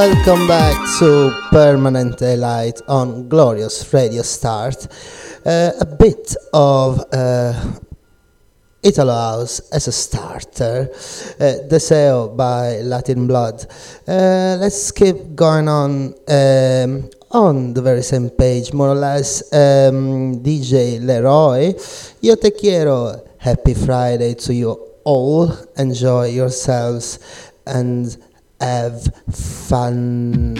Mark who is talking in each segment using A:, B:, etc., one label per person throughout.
A: welcome back to Permanent Daylight on Glorious Radio Start. Uh, a bit of uh, Italo House as a starter, uh, Deseo by Latin Blood. Uh, let's keep going on um, on the very same page, more or less. Um, DJ Leroy, Yo Te Quiero, happy Friday to you all. Enjoy yourselves and have fun.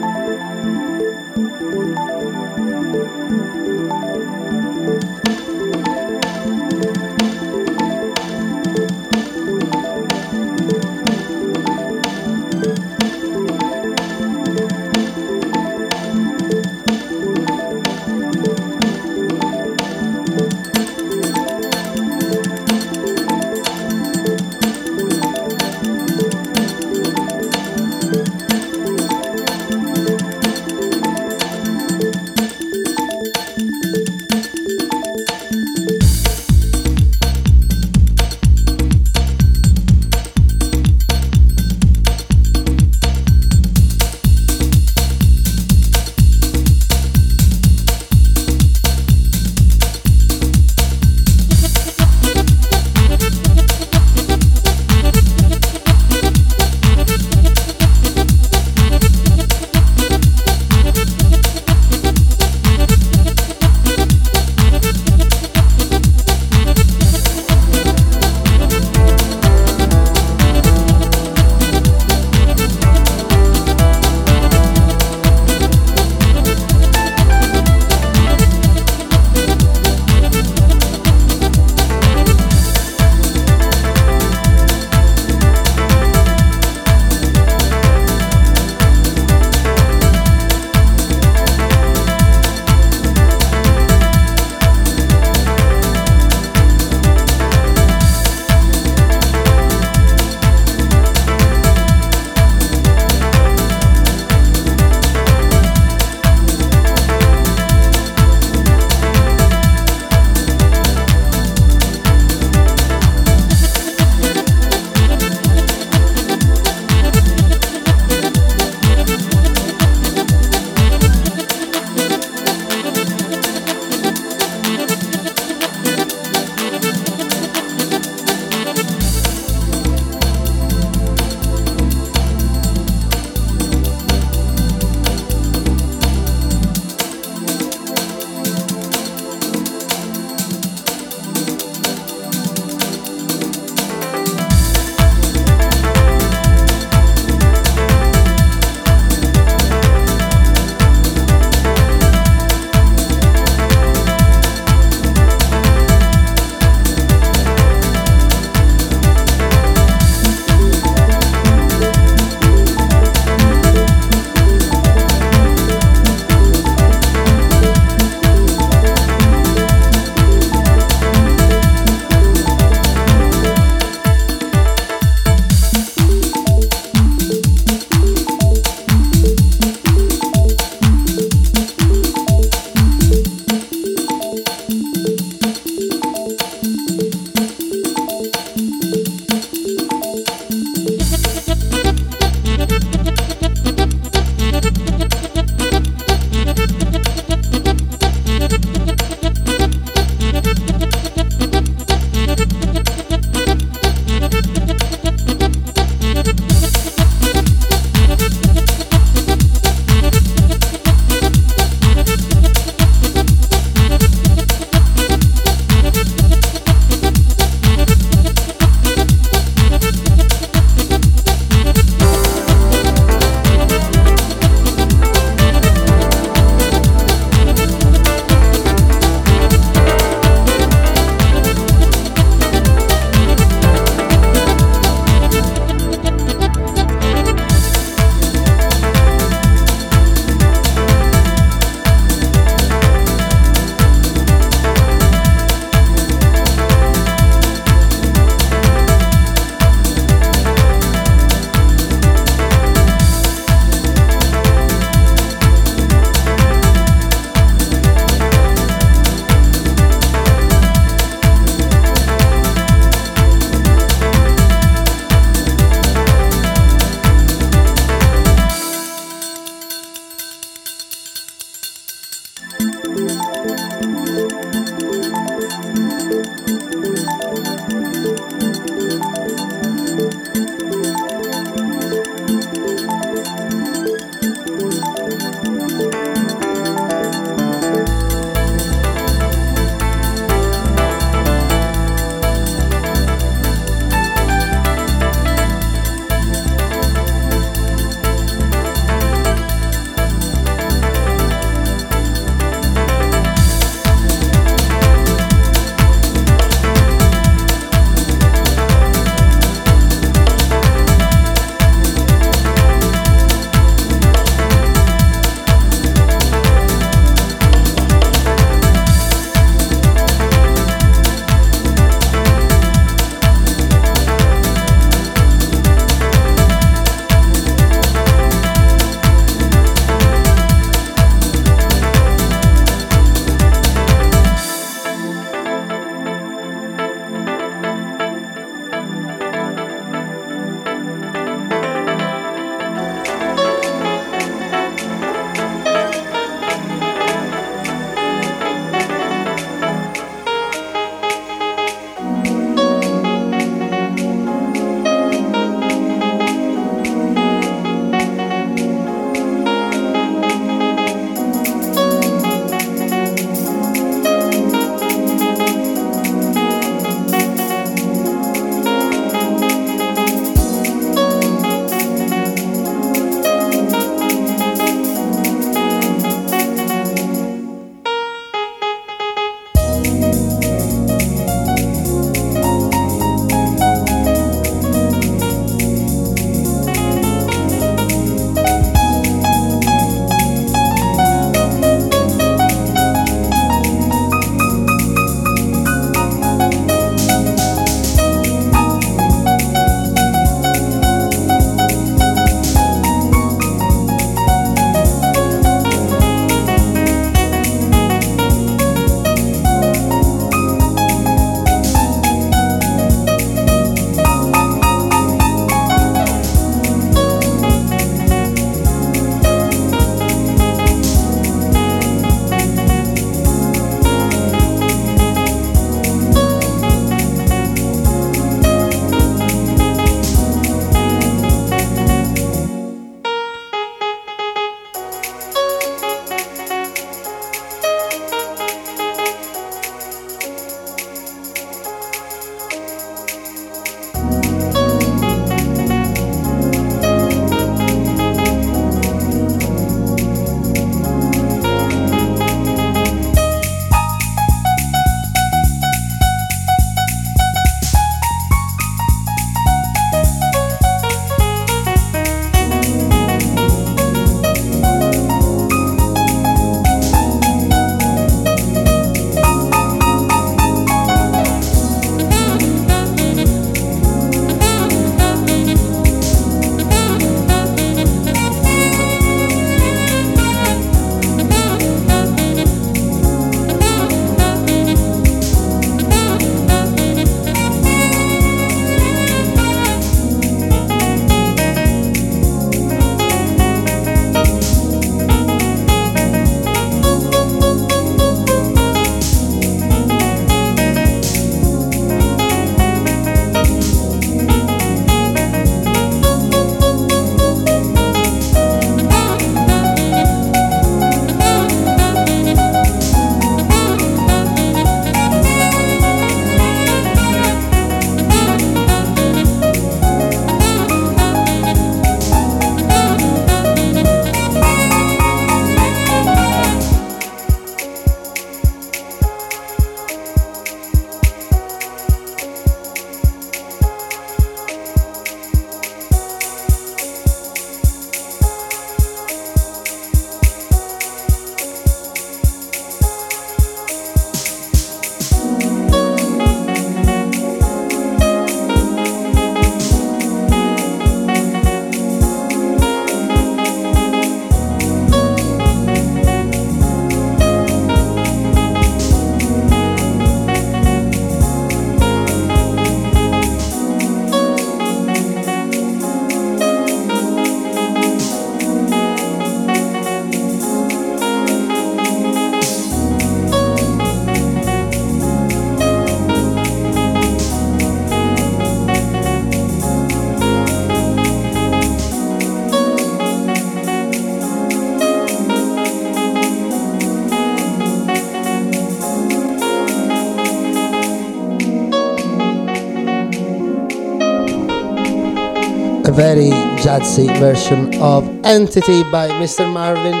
A: a very jazzy version of Entity by Mr. Marvin.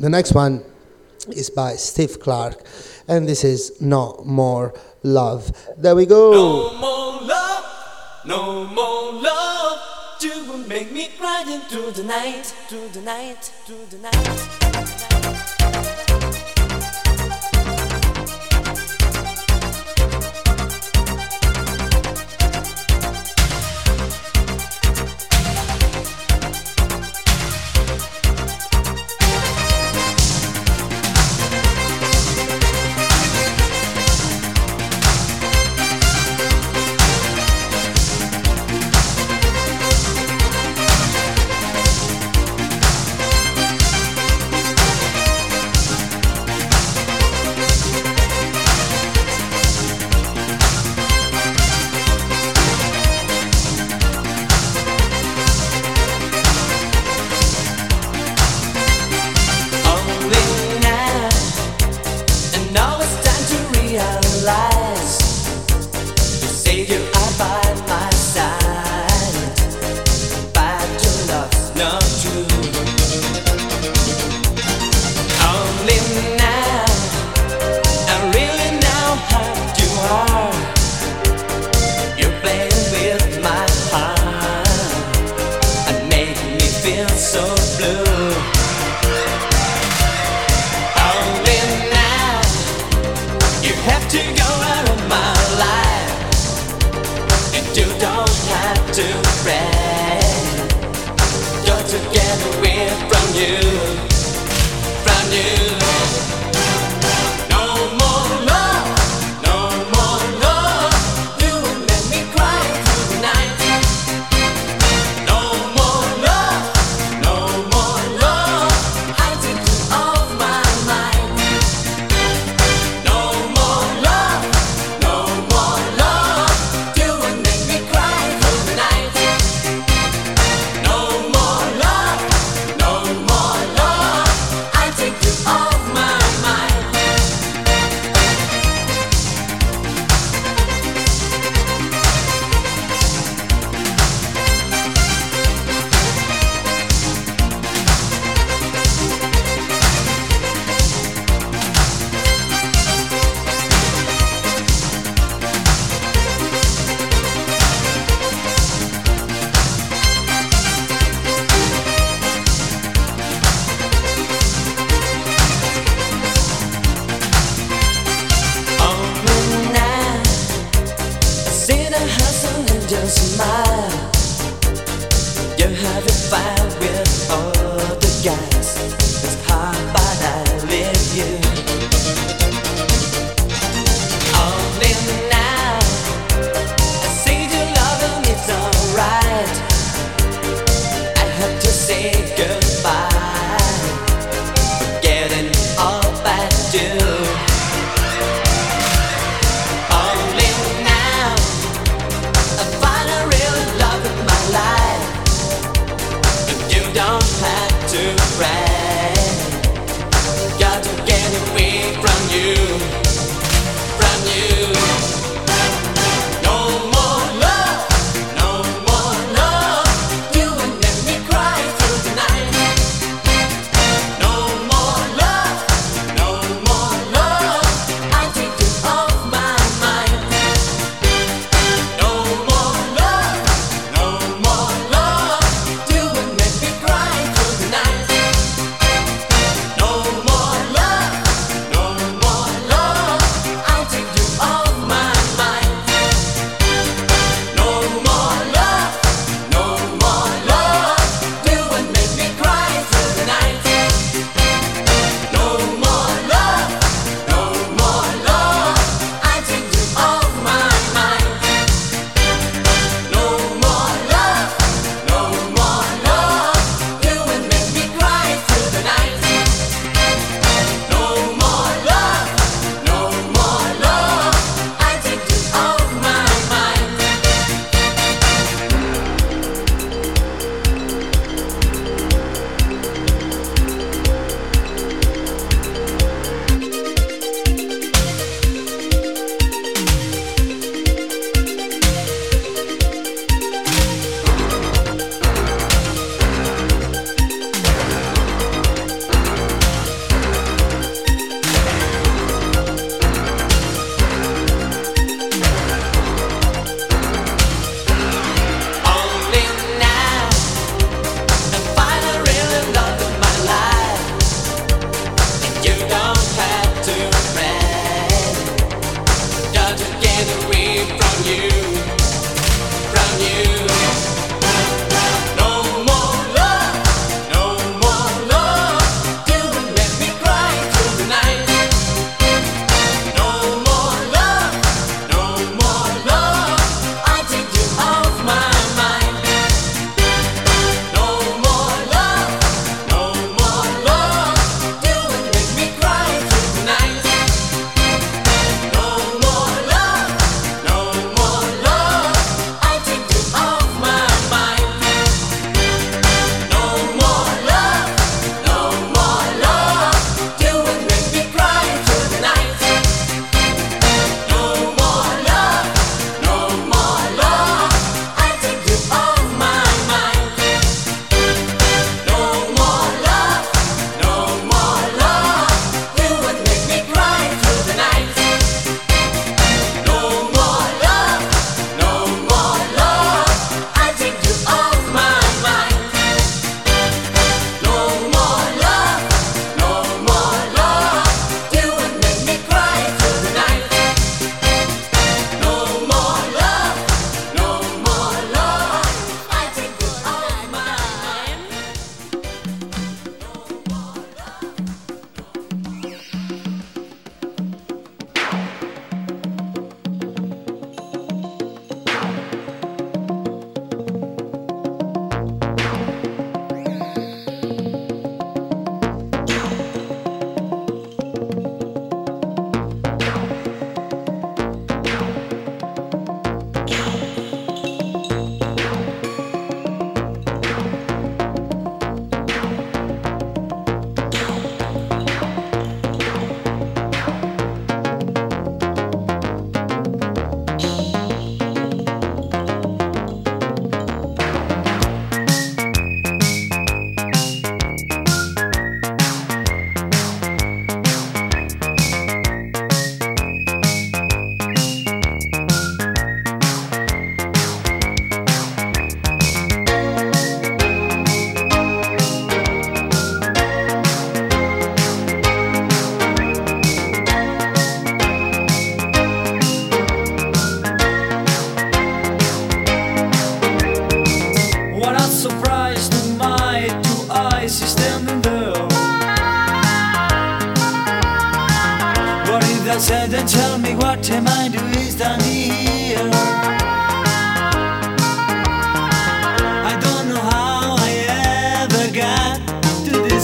A: The next one is by Steve Clark, and this is No More Love. There we go.
B: No more love, no more love. You will make me cry into the night, to the night, to the night.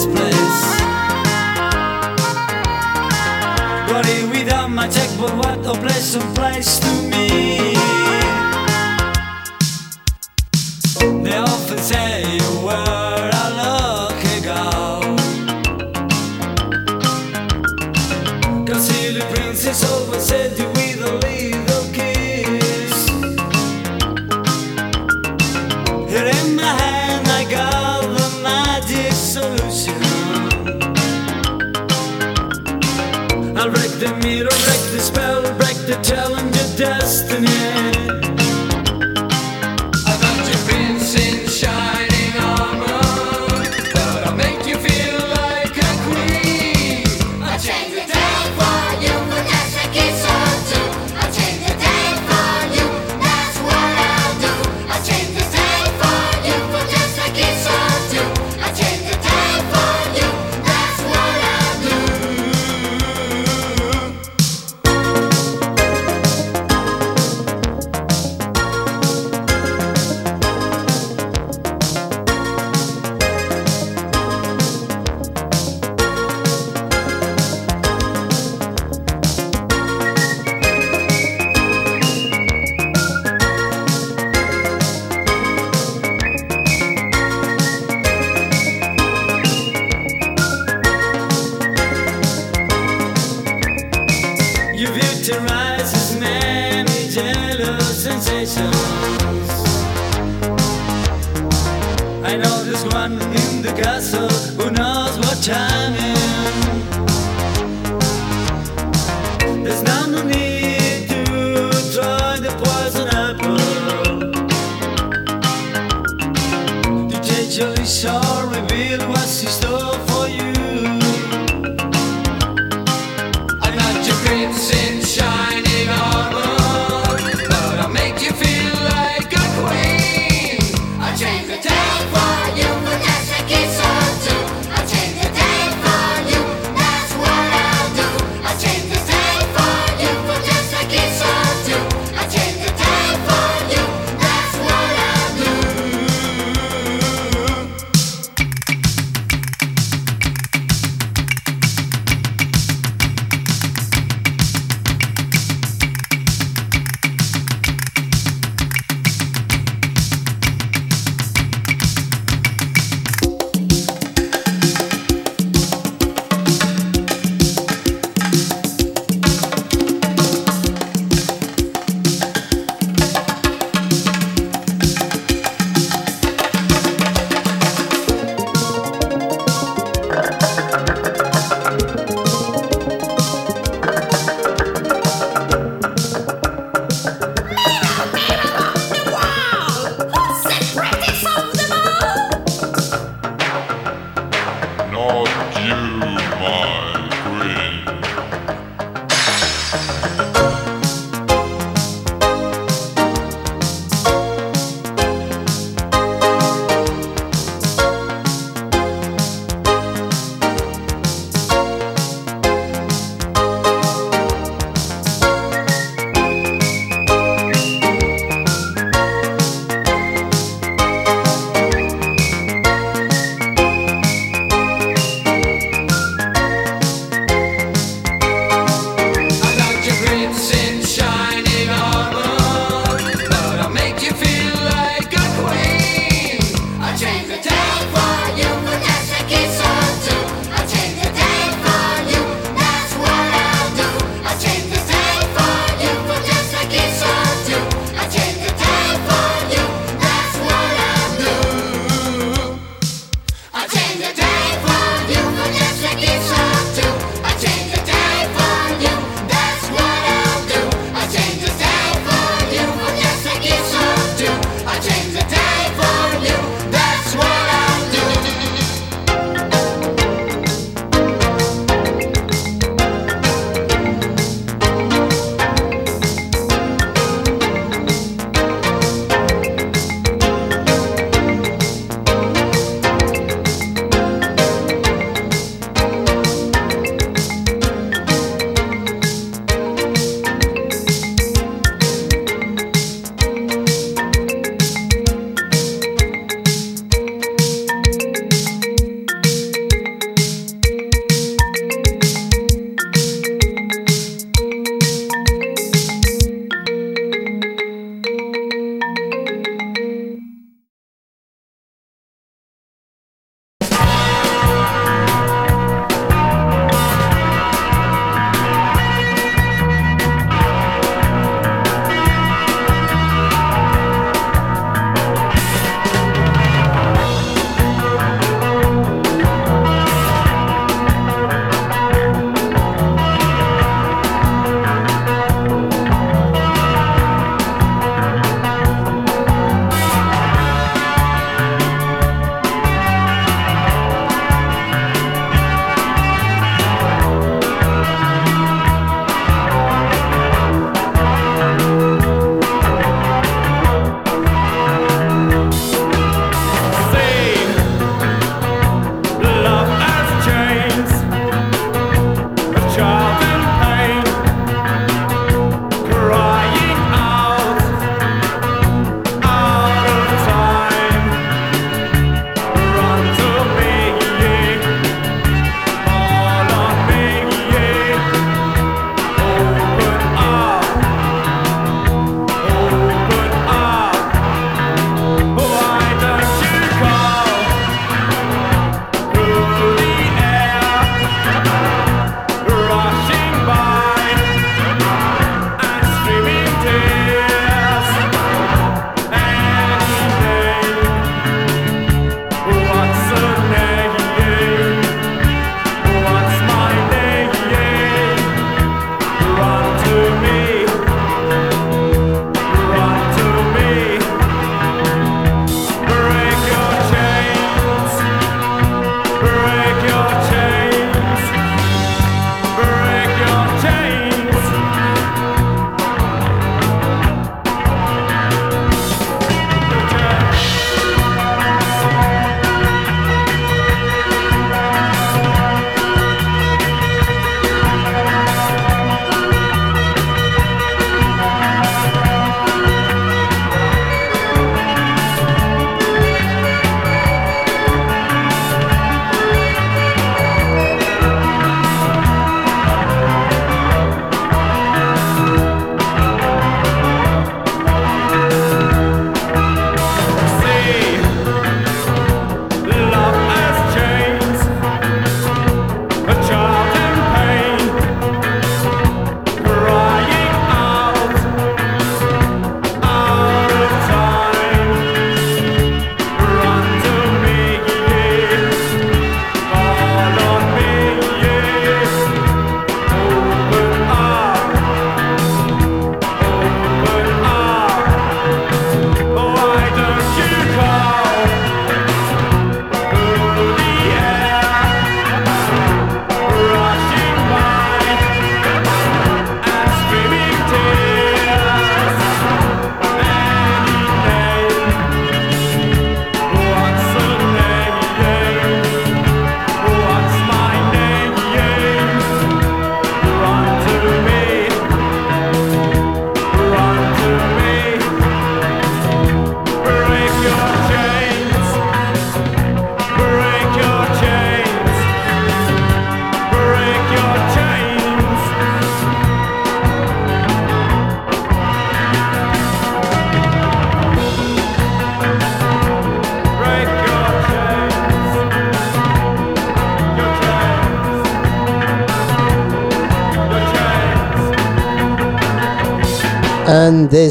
C: this place. Worry without my checkbook, what a pleasant place to me. They often say.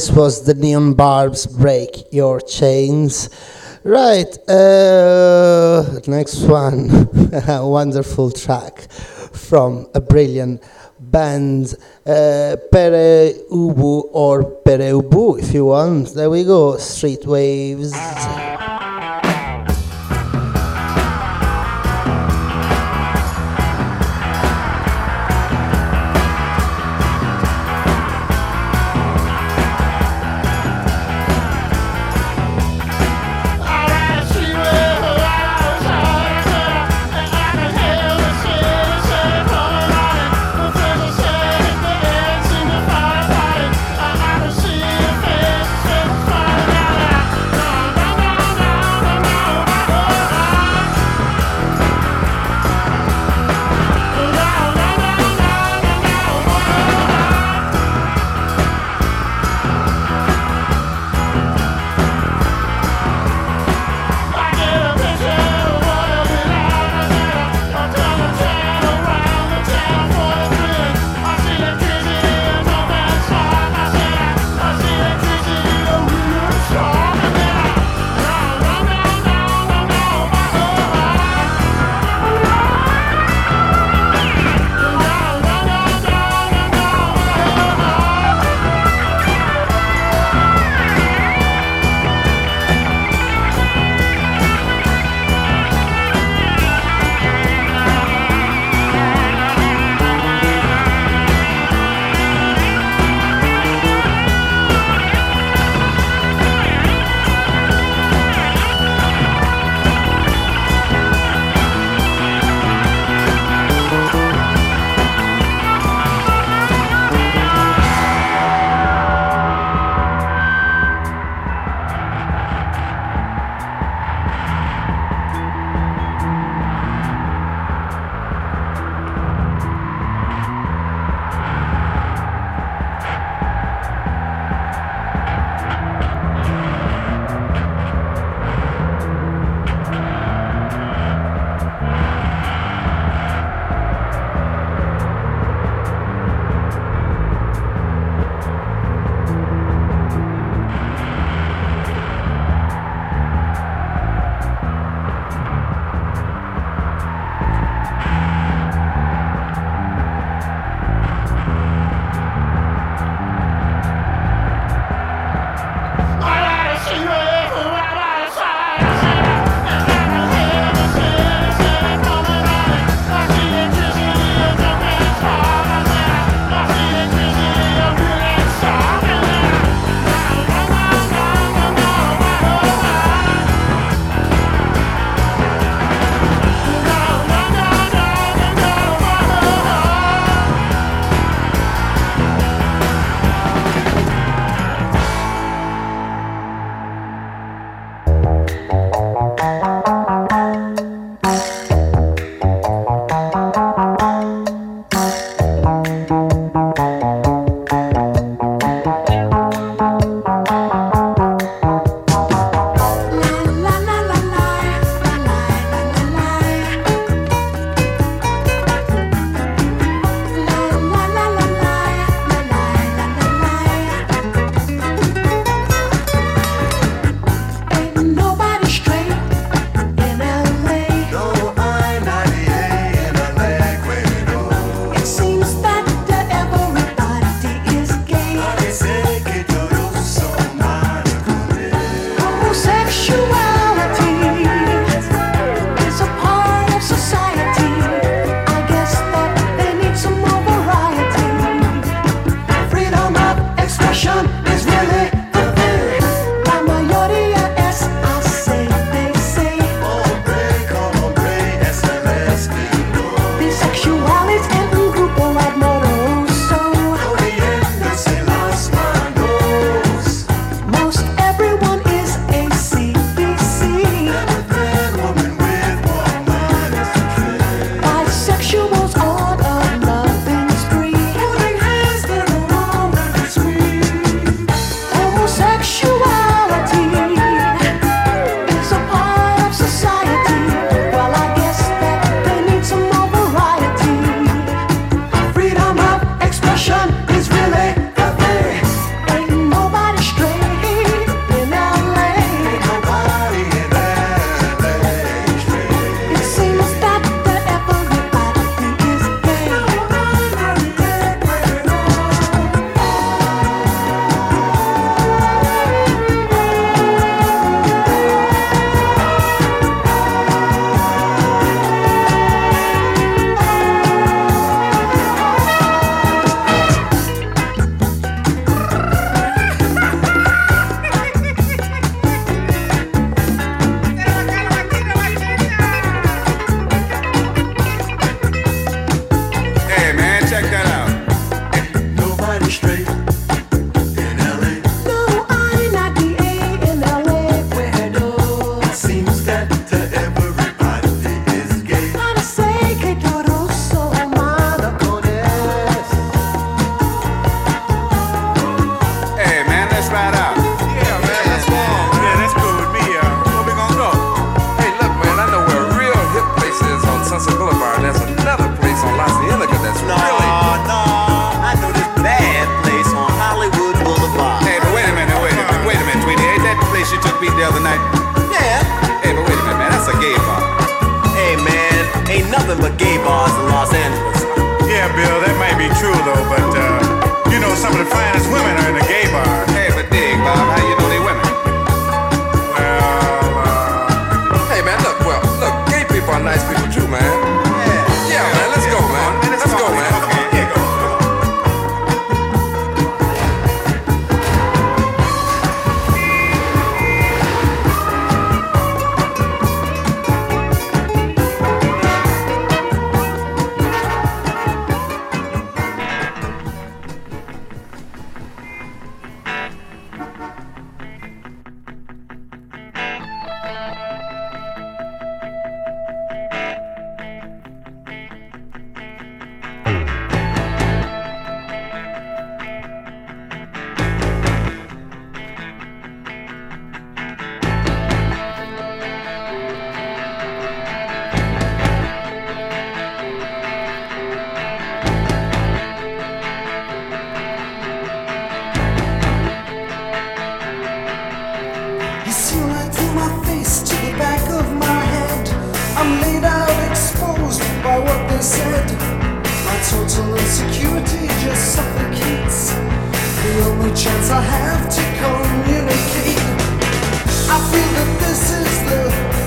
A: This was the Neon Barbs Break Your Chains. Right, uh, next one, a wonderful track from a brilliant band, uh, Pere Ubu or Pere Ubu if you want. There we go, Street Waves.
D: Total insecurity just suffocates. The only chance I have to communicate. I feel that this is the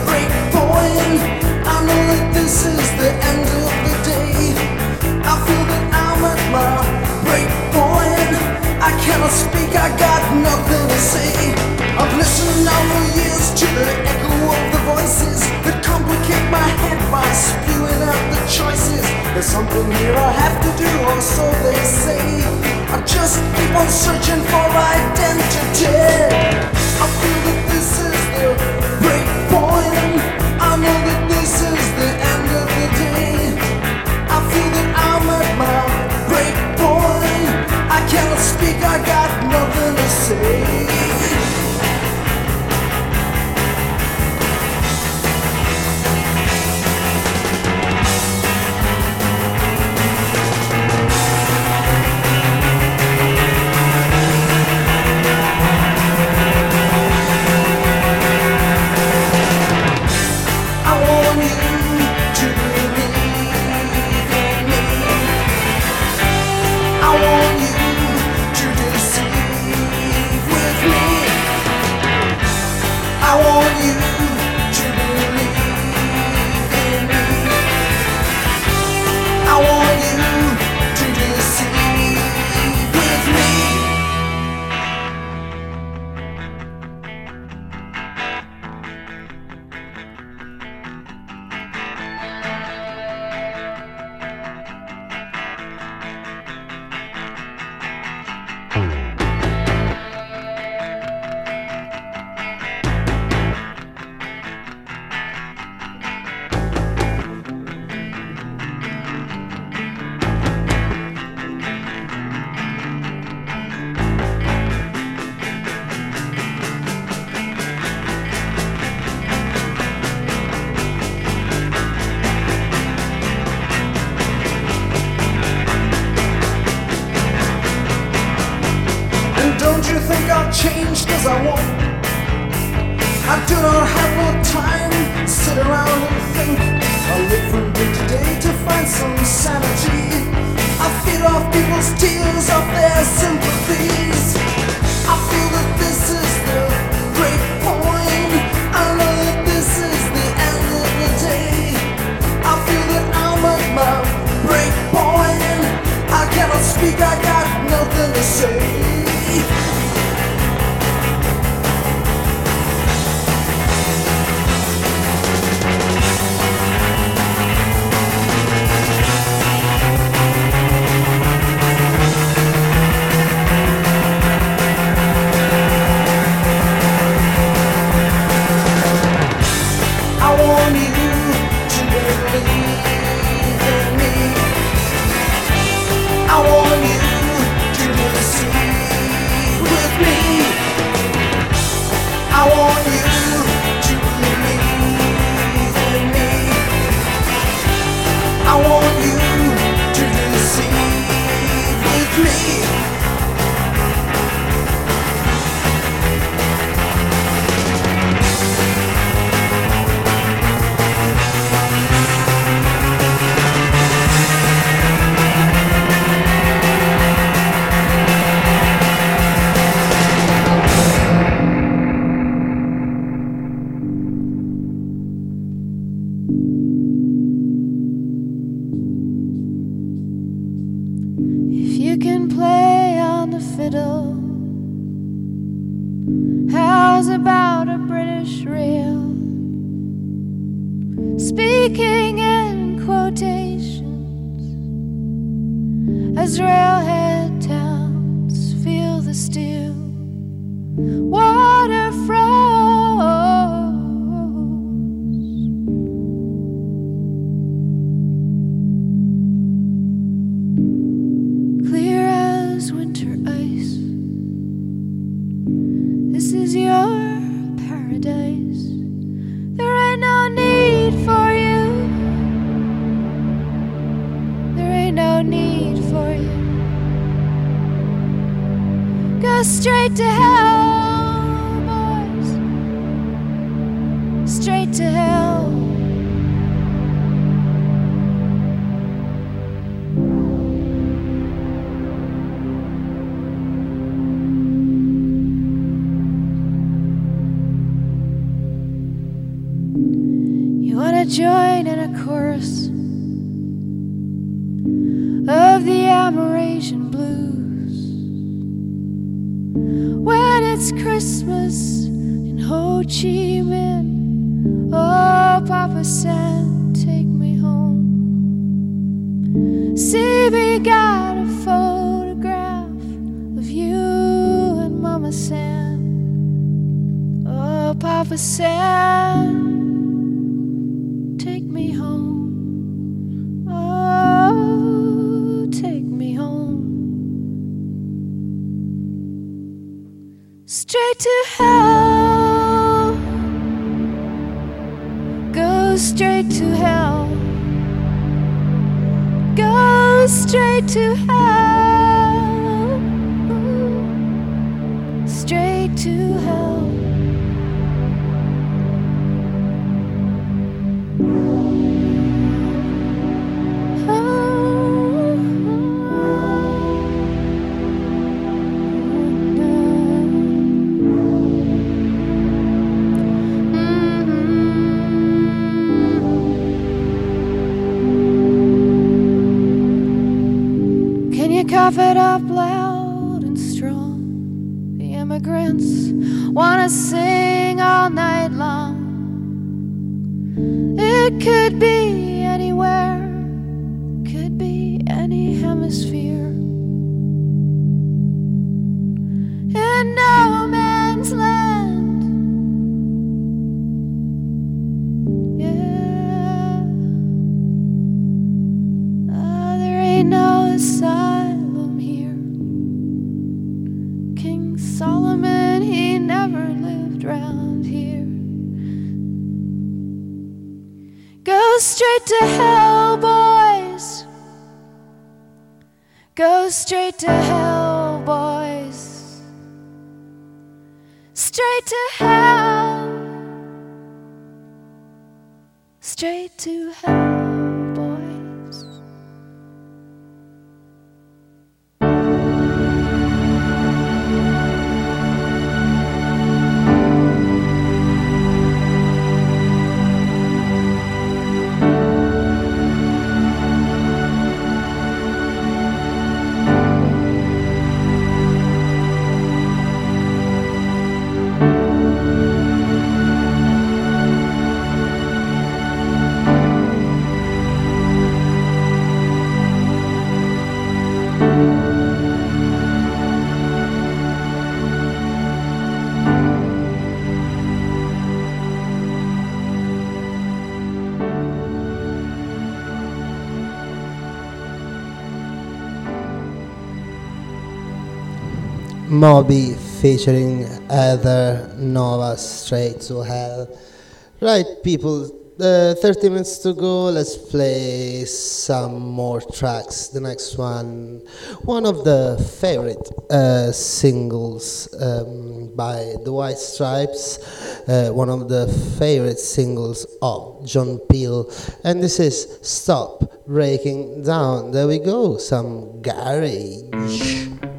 D: break point. I know that this is the end of the day. I feel that I'm at my. I cannot speak, I got nothing to say. I've listened now for years to the echo of the voices that complicate my head by spewing out the choices. There's something here I have to do, or so they say. I just keep on searching for identity. I feel that this is the break point. I know that this is I cannot speak, I got nothing to say.
E: San, take me home. We got a photograph of you and Mama San. Oh, Papa San take me home. Oh, take me home. Straight to hell. Straight to hell. Go straight to hell. Straight to hell. Cough it up loud and strong? The immigrants wanna sing all night long. It could be straight to hell, boys. Straight to hell. Straight to hell,
A: Moby featuring Heather Nova Straight to Hell. Right, people, uh, 30 minutes to go. Let's play some more tracks. The next one, one of the favorite uh, singles um, by the White Stripes, uh, one of the favorite singles of John Peel, and this is Stop Breaking Down. There we go, some garage.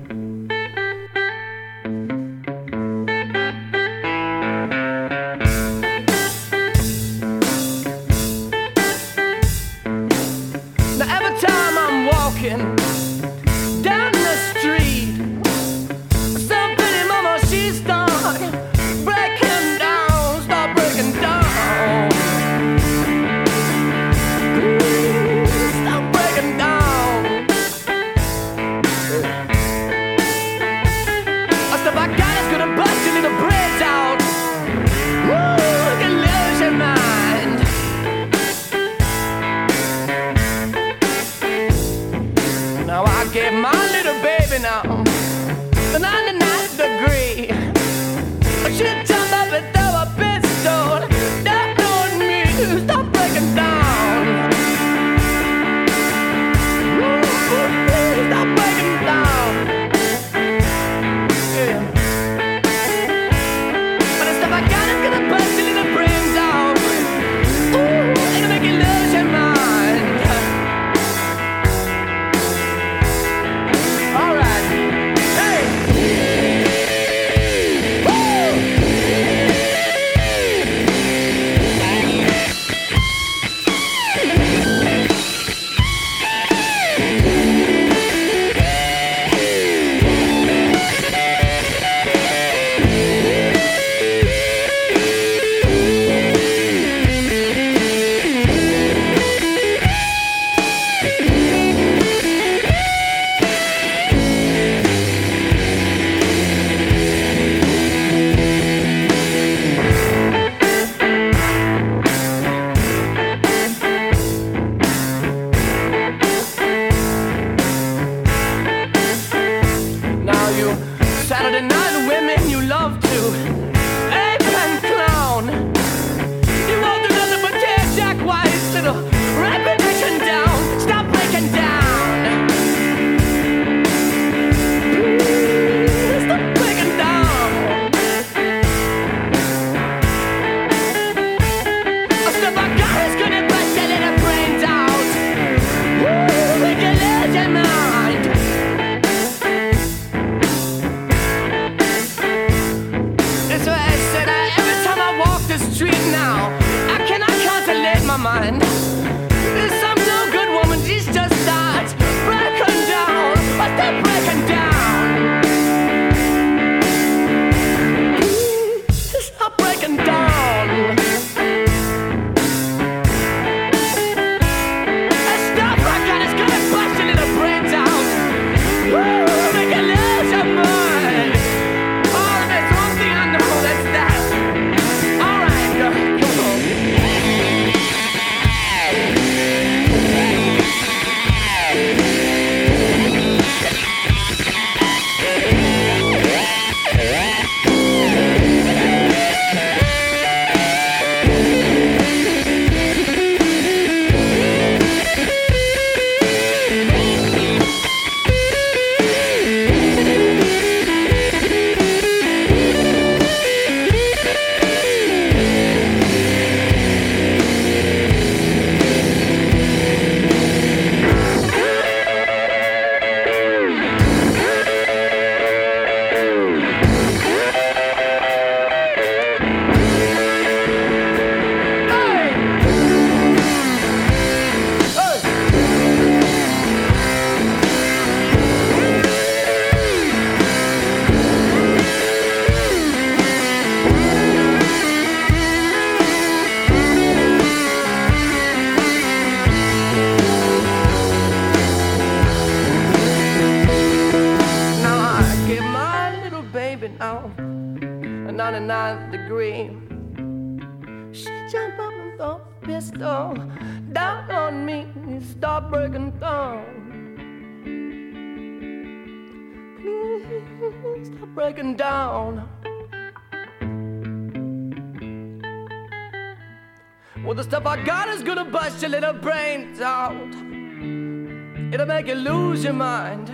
F: bueno. bust your little brains out. It'll make you lose your mind.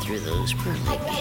G: Through those pearly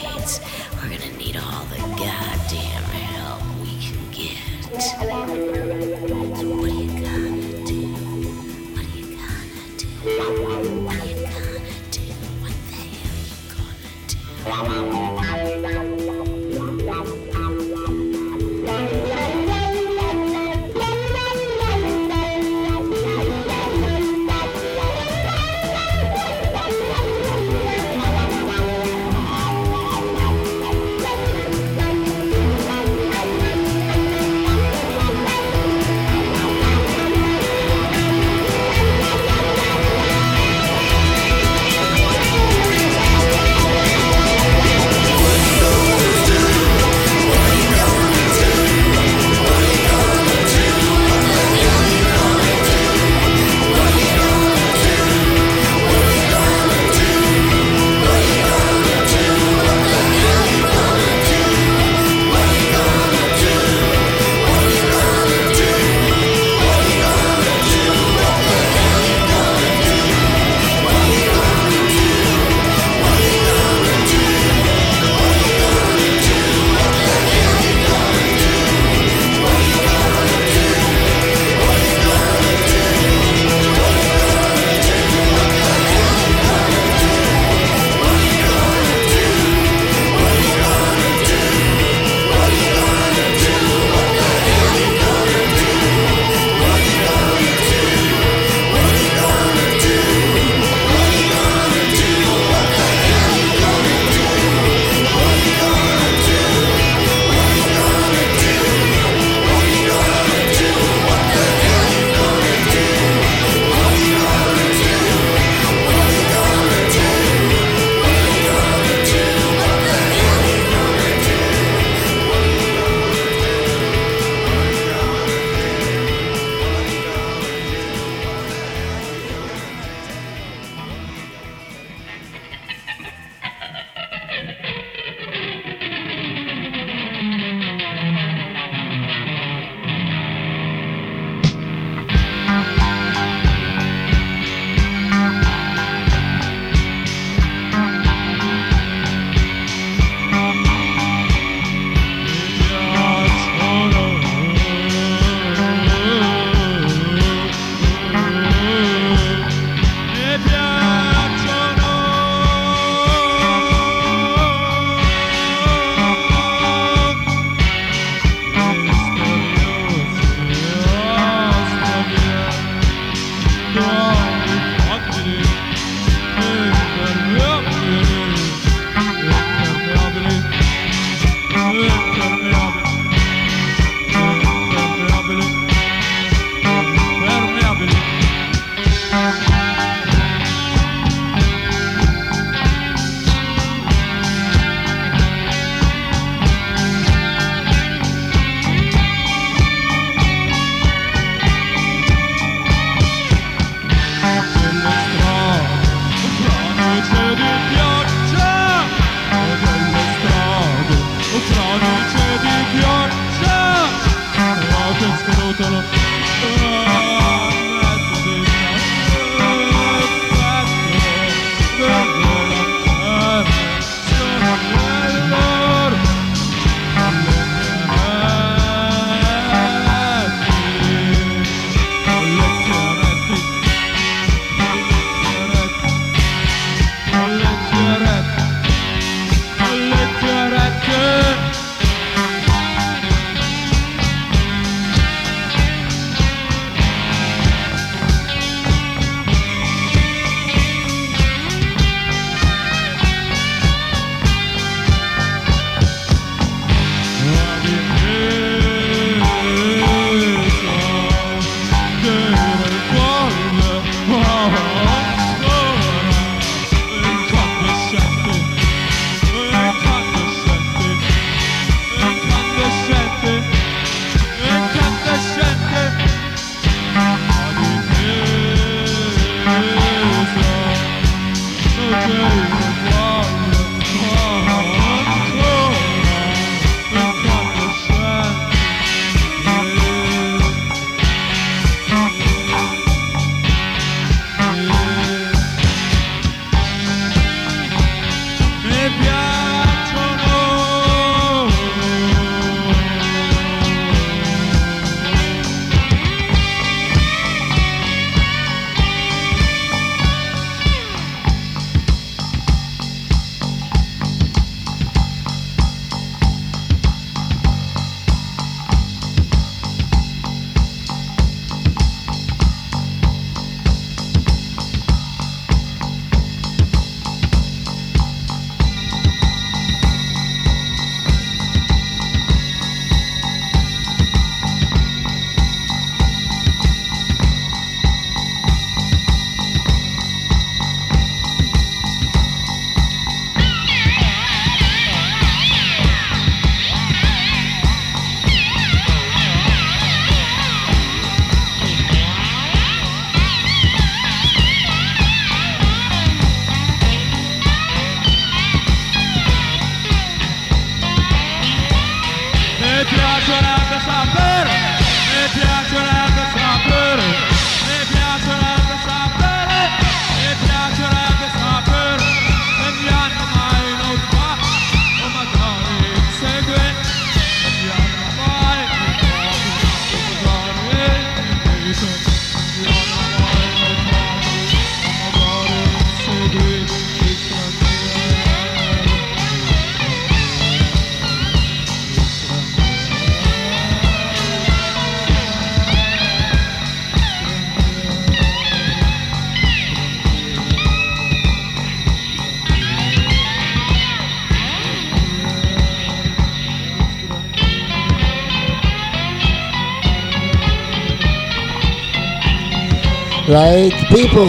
A: Right, people.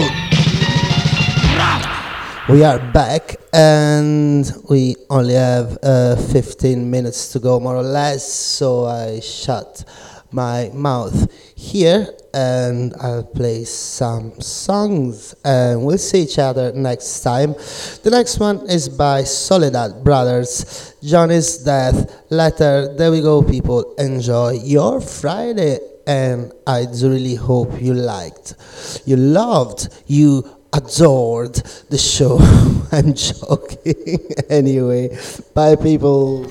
A: We are back and we only have uh, 15 minutes to go, more or less. So I shut my mouth here and I'll play some songs and we'll see each other next time. The next one is by Soledad Brothers, Johnny's Death Letter. There we go, people. Enjoy your Friday and I really hope you liked, you loved, you adored the show. I'm joking. anyway, bye, people.